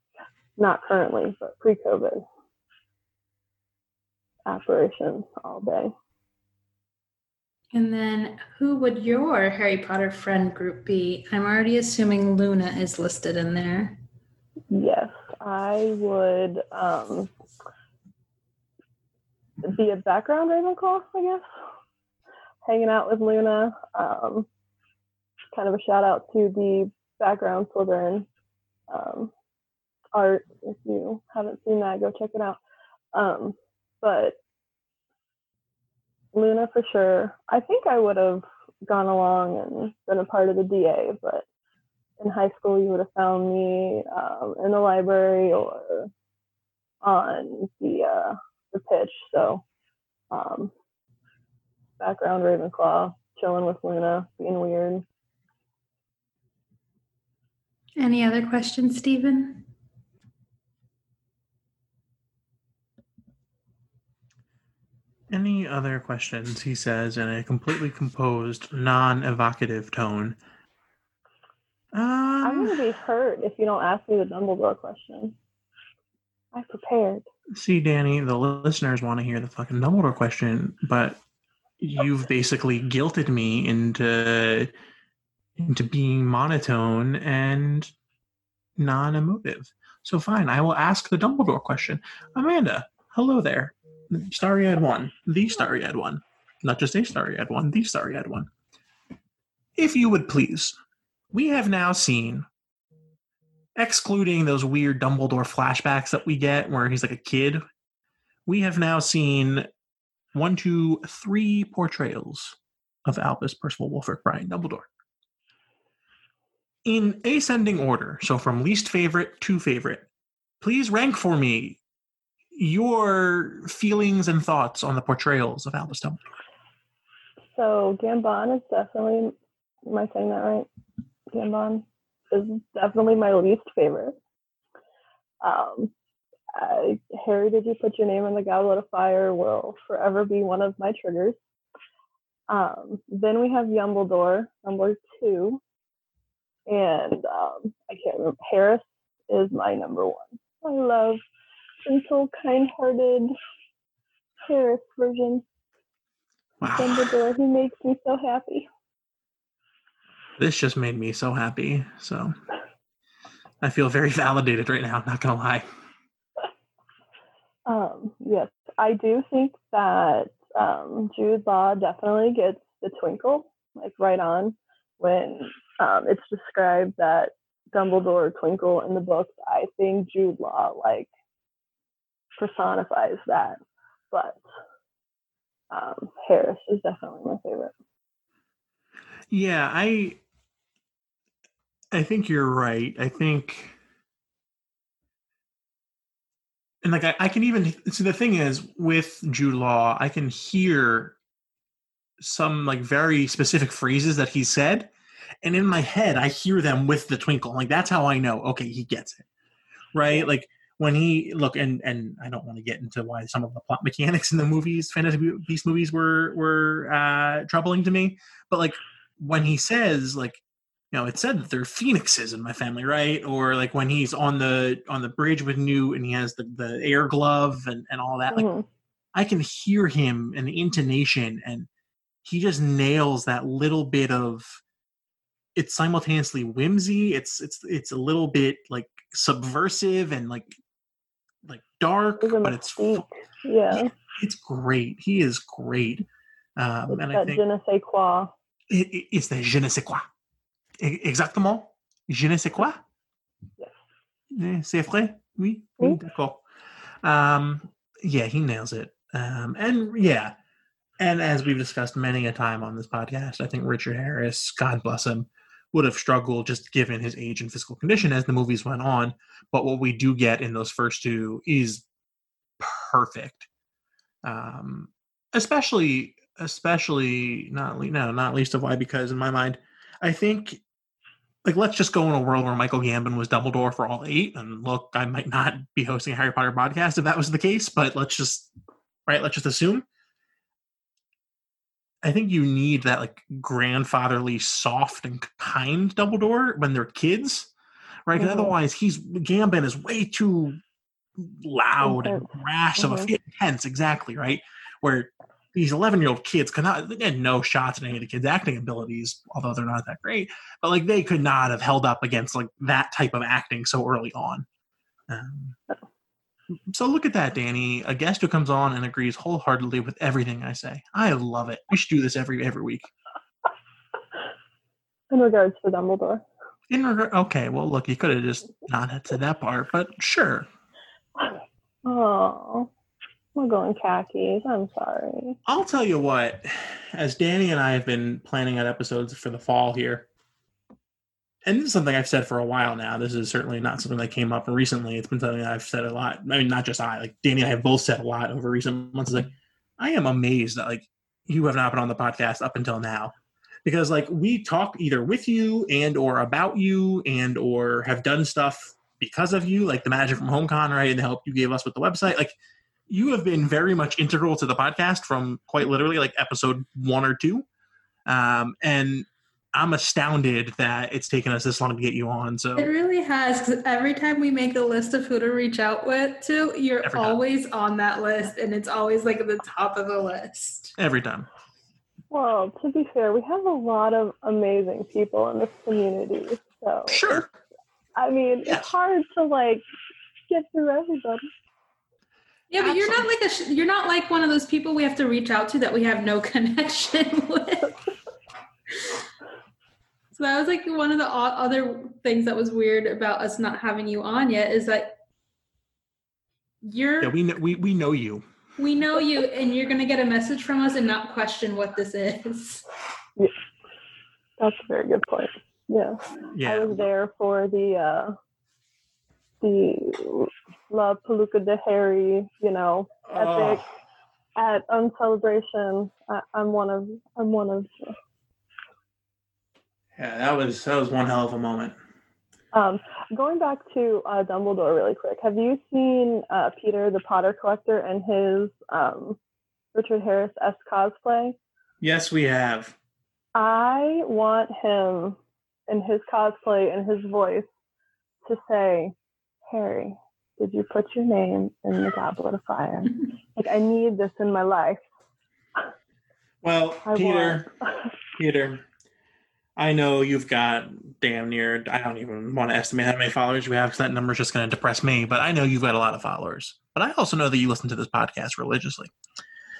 not currently, but pre COVID. Apparition all day. And then who would your Harry Potter friend group be? I'm already assuming Luna is listed in there. Yes, I would um, be a background Ravenclaw, I guess. Hanging out with Luna. Um, kind of a shout out to the background Slytherin um, art. If you haven't seen that, go check it out. Um, but Luna for sure. I think I would have gone along and been a part of the DA, but in high school you would have found me um, in the library or on the uh, the pitch. So um, background Ravenclaw, chilling with Luna, being weird. Any other questions, Stephen? Any other questions? He says in a completely composed, non evocative tone. I'm Um, gonna be hurt if you don't ask me the Dumbledore question. I prepared. see, Danny, the listeners want to hear the fucking Dumbledore question, but you've basically guilted me into into being monotone and non-emotive. So fine, I will ask the Dumbledore question. Amanda, hello there. Starry Eyed One, the Starry Eyed One, not just a Starry Eyed One, the Starry Eyed One. If you would please, we have now seen, excluding those weird Dumbledore flashbacks that we get where he's like a kid, we have now seen one, two, three portrayals of Albus Percival Wulfric Brian Dumbledore. In ascending order, so from least favorite to favorite, please rank for me your feelings and thoughts on the portrayals of Albus Dumbledore. So Gambon is definitely. Am I saying that right? Gambon is definitely my least favorite. Um, I, Harry, did you put your name in the Goblet of Fire? Will forever be one of my triggers. Um, then we have Yumbledore, number two, and um, I can't remember. Harris is my number one. I love gentle, kind-hearted Harris version. Wow. Dumbledore, he makes me so happy. This just made me so happy. So I feel very validated right now, not gonna lie. Um, yes, I do think that um, Jude Law definitely gets the twinkle, like right on, when um, it's described that Dumbledore twinkle in the books. I think Jude Law like personifies that, but um, Harris is definitely my favorite. Yeah, I I think you're right. I think and like I, I can even see the thing is with Jude Law, I can hear some like very specific phrases that he said, and in my head I hear them with the twinkle. Like that's how I know, okay, he gets it. Right? Like when he look and and I don't want to get into why some of the plot mechanics in the movies, fantasy beast movies were were uh troubling to me, but like when he says like you know it said that there are phoenixes in my family right or like when he's on the on the bridge with newt and he has the the air glove and and all that like Mhm. i can hear him and the intonation and he just nails that little bit of it's simultaneously whimsy it's it's it's a little bit like subversive and like like dark a but it's. Yeah, it's great he is great um it's and i that think je ne sais quoi. it, it- it's the je ne sais quoi. Exactement. Je ne sais quoi. C'est vrai? Oui. Oui, Oui. d'accord. Um, yeah, he nails it. Um, and yeah, and as we've discussed many a time on this podcast, I think Richard Harris, God bless him, would have struggled just given his age and physical condition as the movies went on. But what we do get in those first two is perfect. Um, especially, especially not le- no, not least of why because in my mind, I think like let's just go in a world where Michael Gambon was Dumbledore for all eight. And look, I might not be hosting a Harry Potter podcast if that was the case, but let's just right, let's just assume. I think you need that like grandfatherly, soft and kind Dumbledore when they're kids, right? 'Cause Mhm. otherwise, he's Gambon is way too loud and Intense. rash of a Mhm. intense, exactly right. Where these 11 year old kids could not they had no shots at any of the kids' acting abilities, although they're not that great. But like they could not have held up against like that type of acting so early on. Um, so look at that, Danny. A guest who comes on and agrees wholeheartedly with everything I say. I love it. We should do this every every week. In regards to Dumbledore. In regard, okay, well, look, you could have just not said that part, but sure. Oh, we're going khakis. I'm sorry. I'll tell you what, as Danny and I have been planning out episodes for the fall here, and this is something I've said for a while now. This is certainly not something that came up recently. It's been something that I've said a lot. I mean, not just I, like Danny and I have both said a lot over recent months. It's like, I am amazed that like you have not been on the podcast up until now. Because like we talk either with you and or about you and or have done stuff because of you, like the magic from HomeCon, right? And the help you gave us with the website. Like you have been very much integral to the podcast from quite literally like episode one or two. Um, and I'm astounded that it's taken us this long to get you on. So It really has because every time we make a list of who to reach out with to, you're Every time. always on that list, and it's always like at the top of the list. every time. Well, to be fair, we have a lot of amazing people in this community. So, Sure. I mean, Yes. it's hard to like get through everybody. Yeah, but you're not like a sh- you're not like one of those people we have to reach out to that we have no connection with. so that was like one of the o- other things that was weird about us not having you on yet is that you're Yeah, we know, we we know you. we know you and you're gonna get a message from us and not question what this is. Yeah. That's a very good point. Yeah. I was there for the uh the La Peluca de Harry, you know, epic Oh, at Uncelebration. I, I'm one of I'm one of yeah, that was that was one hell of a moment. um going back to uh Dumbledore really quick. Have you seen uh Peter the Potter Collector and his um Richard Harris S cosplay? Yes, we have. I want him in his cosplay and his voice to say, Harry, did you put your name in the goblet of fire? like I need this in my life. Well, I Peter. Peter, I know you've got damn near. I don't even want to estimate how many followers you have because that number is just going to depress me. But I know you've got a lot of followers. But I also know that you listen to this podcast religiously.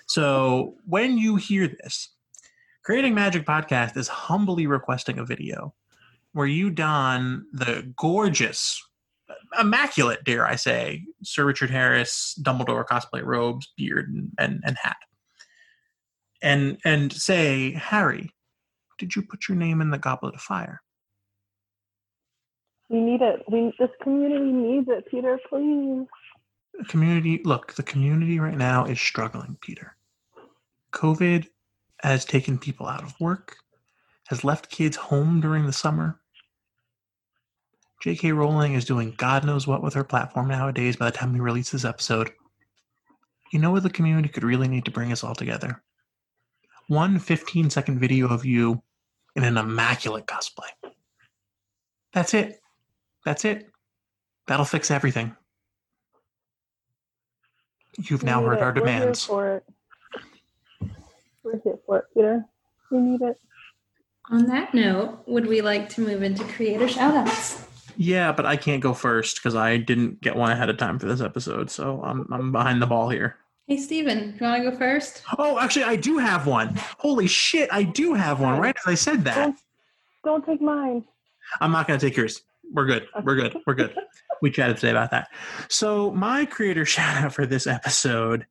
So when you hear this, Creating Magic Podcast is humbly requesting a video where you don the gorgeous, immaculate, dare I say, Sir Richard Harris Dumbledore cosplay robes, beard, and, and, and hat. And and say, Harry, did you put your name in the goblet of fire? we need it. We this community needs it, Peter, please. The community look, the community right now is struggling, Peter. COVID has taken people out of work, has left kids home during the summer. J.K. Rowling is doing God knows what with her platform nowadays by the time we release this episode. You know what the community could really need to bring us all together? One 15 second video of you in an immaculate cosplay. That's it. That's it. That'll fix everything. You've We now heard it. our We're here demands. for it. We're here for it, Peter. We need it. On that note, would we like to move into creator shoutouts? Yeah, but I can't go first because I didn't get one ahead of time for this episode, so I'm I'm behind the ball here. Hey Stephen, do you wanna go first? Oh, actually, I do have one. Holy shit, I do have one. Right as I said that, Don't don't take mine. I'm not going to take yours. We're good. We're good. We're good. We chatted today about that. So my creator shout out for this episode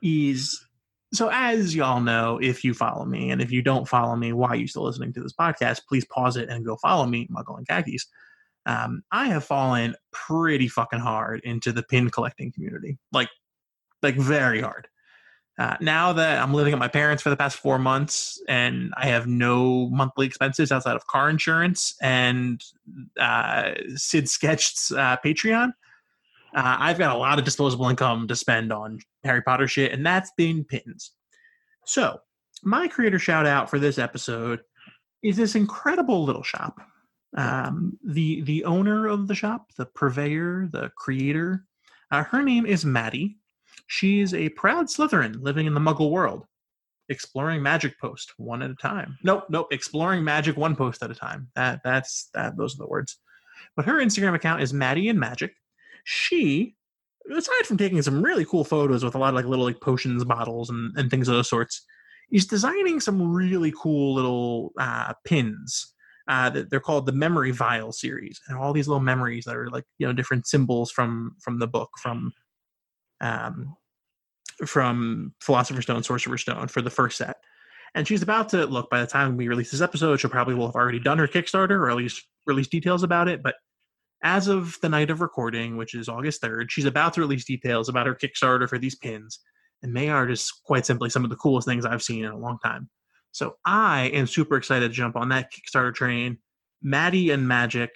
is so as y'all know, if you follow me, and if you don't follow me, why are you still listening to this podcast? Please pause it and go follow me, Muggle and Khakis. Um, I have fallen pretty fucking hard into the pin collecting community, like, like very hard. Uh, now that I'm living at my parents for the past four months and I have no monthly expenses outside of car insurance and uh, Sid Sketched's uh, Patreon, uh, I've got a lot of disposable income to spend on Harry Potter shit, and that's been pins. So, my creator shout out for this episode is this incredible little shop. Um, the the owner of the shop, the purveyor, the creator, uh, her name is Maddie. She is a proud Slytherin living in the Muggle world. exploring magic post one at a time. Nope, nope, exploring magic one post at a time. That that's that those are the words. But her Instagram account is Maddie and Magic. She, aside from taking some really cool photos with a lot of like little like potions bottles and, and things of those sorts, is designing some really cool little uh, pins. Uh, they're called the Memory Vial series, and all these little memories that are like you know different symbols from from the book from um, from Philosopher's Stone, Sorcerer's Stone for the first set. And she's about to look by the time we release this episode, she'll probably will have already done her Kickstarter or at least released details about it. But as of the night of recording, which is August 3rd, she's about to release details about her Kickstarter for these pins. And they are just quite simply some of the coolest things I've seen in a long time. So I am super excited to jump on that Kickstarter train. Maddie and Magic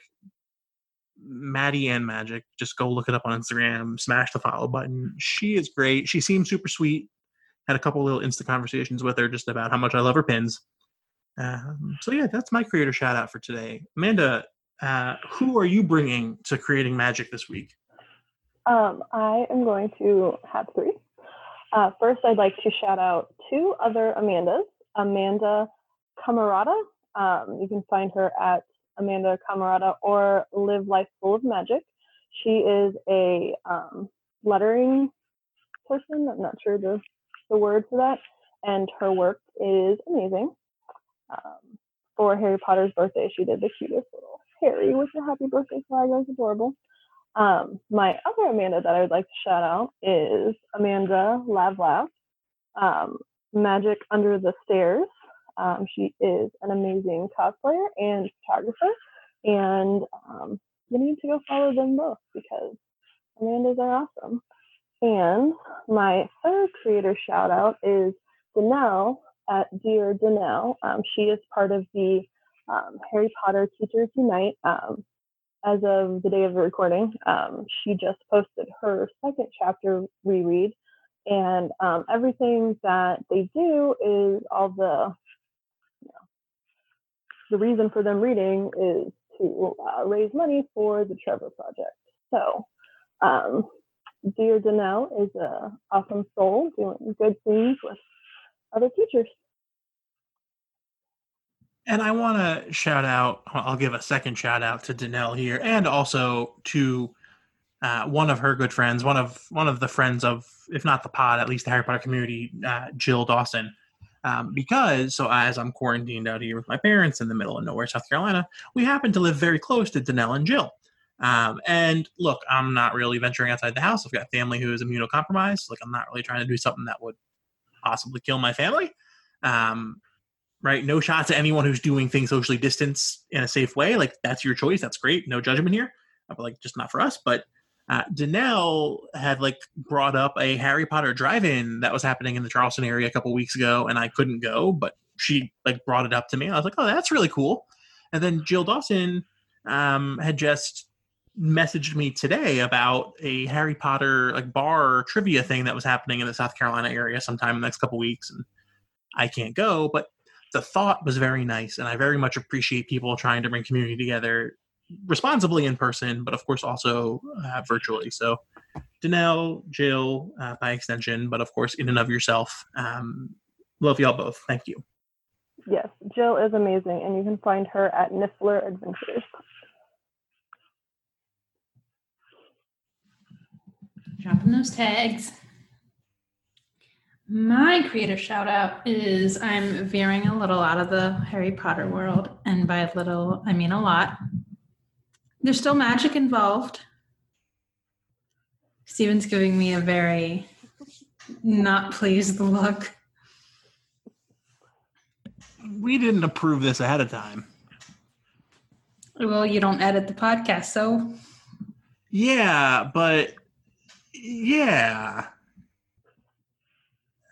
Maddie and Magic. Just go look it up on Instagram, smash the follow button. She is great. She seems super sweet. Had a couple little Insta conversations with her just about how much I love her pins. Um, so yeah, that's my creator shout out for today. Amanda, uh, who are you bringing to creating magic this week? Um, I am going to have three. Uh, first, I'd like to shout out two other Amandas. Amanda Camarada. Um, you can find her at Amanda Camarada or Live Life Full of Magic. She is a um, lettering person. I'm not sure the, the word for that. And her work is amazing. Um, for Harry Potter's birthday, she did the cutest little Harry with the happy birthday flag. That was adorable. Um, my other Amanda that I would like to shout out is Amanda Lavlav, um, Magic Under the Stairs. Um, she is an amazing cosplayer and photographer, and um, you need to go follow them both because Amanda's are awesome. And my third creator shout out is Danelle at Dear Danelle. Um, she is part of the um, Harry Potter Teachers Unite. Um, as of the day of the recording, um, she just posted her second chapter reread and um, everything that they do is all the you know, the reason for them reading is to uh, raise money for the Trevor Project. So, um, Dear Danelle is an awesome soul doing good things with other teachers. And I want to shout out, I'll give a second shout out to Danelle here and also to uh, one of her good friends, one of one of the friends of, if not the pod, at least the Harry Potter community, uh, Jill Dawson um, because so as I'm quarantined out here with my parents in the middle of nowhere, South Carolina, we happen to live very close to Danelle and Jill. Um, and look, I'm not really venturing outside the house. I've got family who is immunocompromised. Like I'm not really trying to do something that would possibly kill my family. Um, right? No shots at anyone who's doing things socially distance in a safe way. Like that's your choice. That's great. No judgment here. But like just not for us. But uh, Danelle had like brought up a Harry Potter drive-in that was happening in the Charleston area a couple weeks ago, and I couldn't go, but she like brought it up to me. I was like, "Oh, that's really cool." And then Jill Dawson um, had just messaged me today about a Harry Potter like bar trivia thing that was happening in the South Carolina area sometime in the next couple weeks, and I can't go, but the thought was very nice, and I very much appreciate people trying to bring community together responsibly in person, but of course also uh, virtually. So, Danelle, Jill, uh, by extension, but of course in and of yourself. Um, love y'all both. Thank you. Yes, Jill is amazing, and you can find her at Niffler Adventures. Dropping those tags. My creative shout out is I'm veering a little out of the Harry Potter world, and by a little, I mean a lot. There's still magic involved. Stephen's giving me a very not pleased look. We didn't approve this ahead of time. Well, you don't edit the podcast, so. Yeah, but yeah.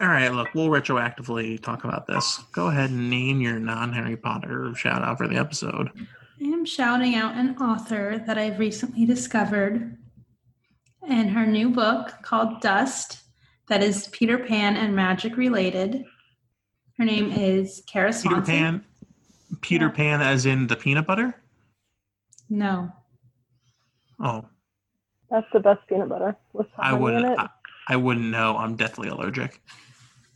All right, look, we'll retroactively talk about this. Go ahead and name your non Harry Potter shout out for the episode. I am shouting out an author that I've recently discovered and her new book called Dust that is Peter Pan and magic related. Her name is Kara Swanson. Peter Pan. Peter yeah. Pan, as in the peanut butter. No. Oh. That's the best peanut butter. I wouldn't. I, I, wouldn't know. I'm deathly allergic.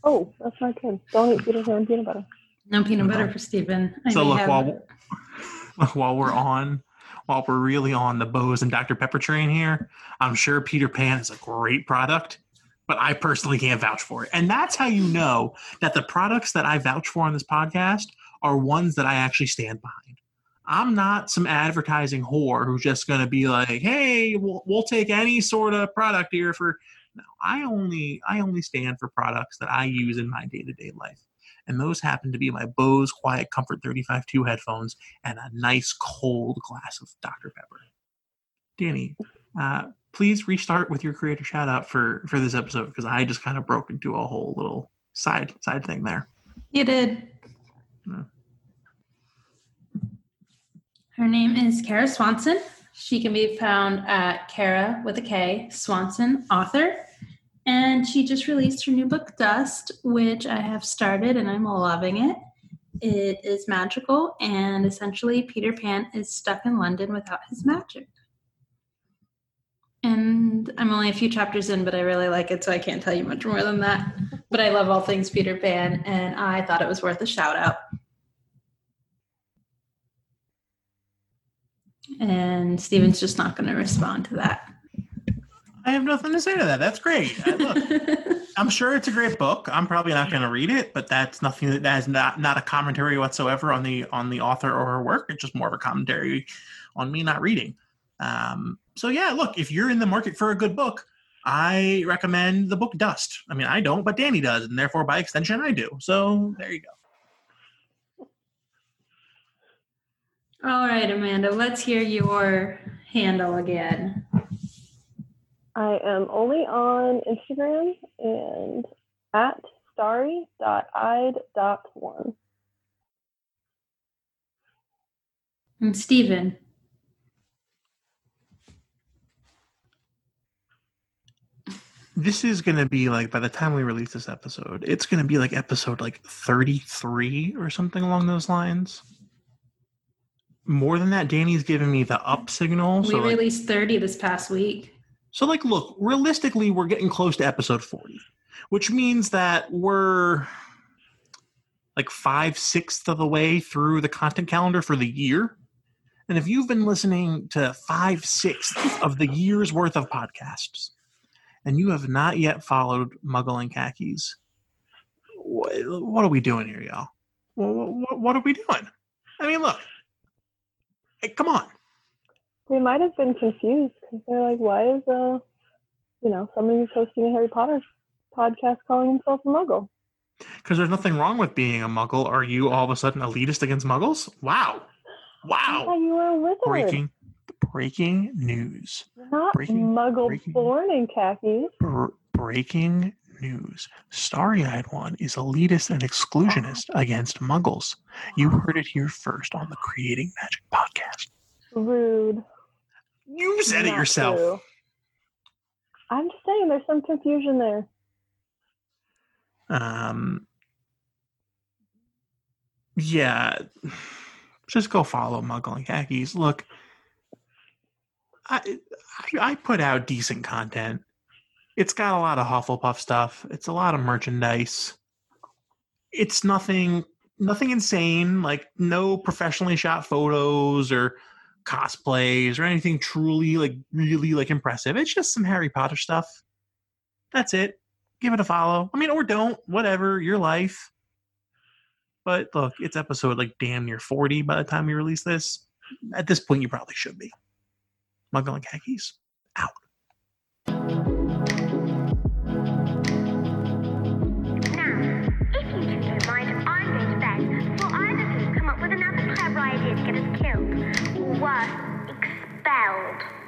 Oh, that's my kid. Don't eat Peter Pan peanut butter. No peanut butter for Stephen. I so may look have- while while we're on while we're really on the Bose and Dr. Pepper train here, I'm sure Peter Pan is a great product, but I personally can't vouch for it. And that's how you know that the products that I vouch for on this podcast are ones that I actually stand behind. I'm not some advertising whore who's just going to be like, "Hey, we'll, we'll take any sort of product here for." No, I only I only stand for products that I use in my day to day life, and those happen to be my Bose Quiet Comfort 35.2 headphones and a nice cold glass of Dr. Pepper. Danny, uh, please restart with your creator shout out for for this episode because I just kind of broke into a whole little side side thing there. You did. Her name is Kara Swanson. She can be found at Kara with a K, Swanson, author. And she just released her new book, Dust, which I have started and I'm loving it. It is magical, and essentially, Peter Pan is stuck in London without his magic. And I'm only a few chapters in, but I really like it, so I can't tell you much more than that. But I love all things Peter Pan, and I thought it was worth a shout out. And Stephen's just not going to respond to that. I have nothing to say to that. That's great. Look, I'm sure it's a great book. I'm probably not going to read it, but that's nothing that that is not not a commentary whatsoever on the on the author or her work. It's just more of a commentary on me not reading. Um, so yeah, look, if you're in the market for a good book, I recommend the book Dust. I mean, I don't, but Danny does, and therefore by extension, I do. So there you go. all right, Amanda, let's hear your handle again. I am only on Instagram and at starry.ide.one. And Stephen. This is going to be like by the time we release this episode, it's going to be like episode like 33 or something along those lines. More than that, Danny's giving me the up signal. we So like, released 30 this past week. So, like, look, realistically, we're getting close to episode 40, which means that we're like five sixths of the way through the content calendar for the year. And if you've been listening to five sixths of the year's worth of podcasts and you have not yet followed Muggle and Khakis, what, are we doing here, y'all? What are we doing? I mean, look, hey, come on. They might have been confused because they're like, why is uh, you know, somebody who's hosting a Harry Potter podcast calling himself a Muggle? Because there's nothing wrong with being a muggle. Are you all of a sudden elitist against muggles? Wow. Wow. thought you were a wizard. Breaking breaking news. Not breaking- Muggle breaking- born in khakis. Br- breaking news. Starry Eyed One is elitist and exclusionist against muggles. You heard it here first on the Creating Magic podcast. Rude. You said it yourself. true. I'm just saying there's some confusion there. Um, yeah, just go follow Muggle and Khakis. Look, I, I I put out decent content. It's got a lot of Hufflepuff stuff. It's a lot of merchandise. It's nothing nothing insane, like no professionally shot photos or cosplays or anything truly like really like impressive. It's just some Harry Potter stuff. That's it give it a follow. I mean, or don't, whatever, your life. But look, it's episode like damn near 40 by the time we release this. At this point, you probably should be. Muggle and khakis, out. Expelled.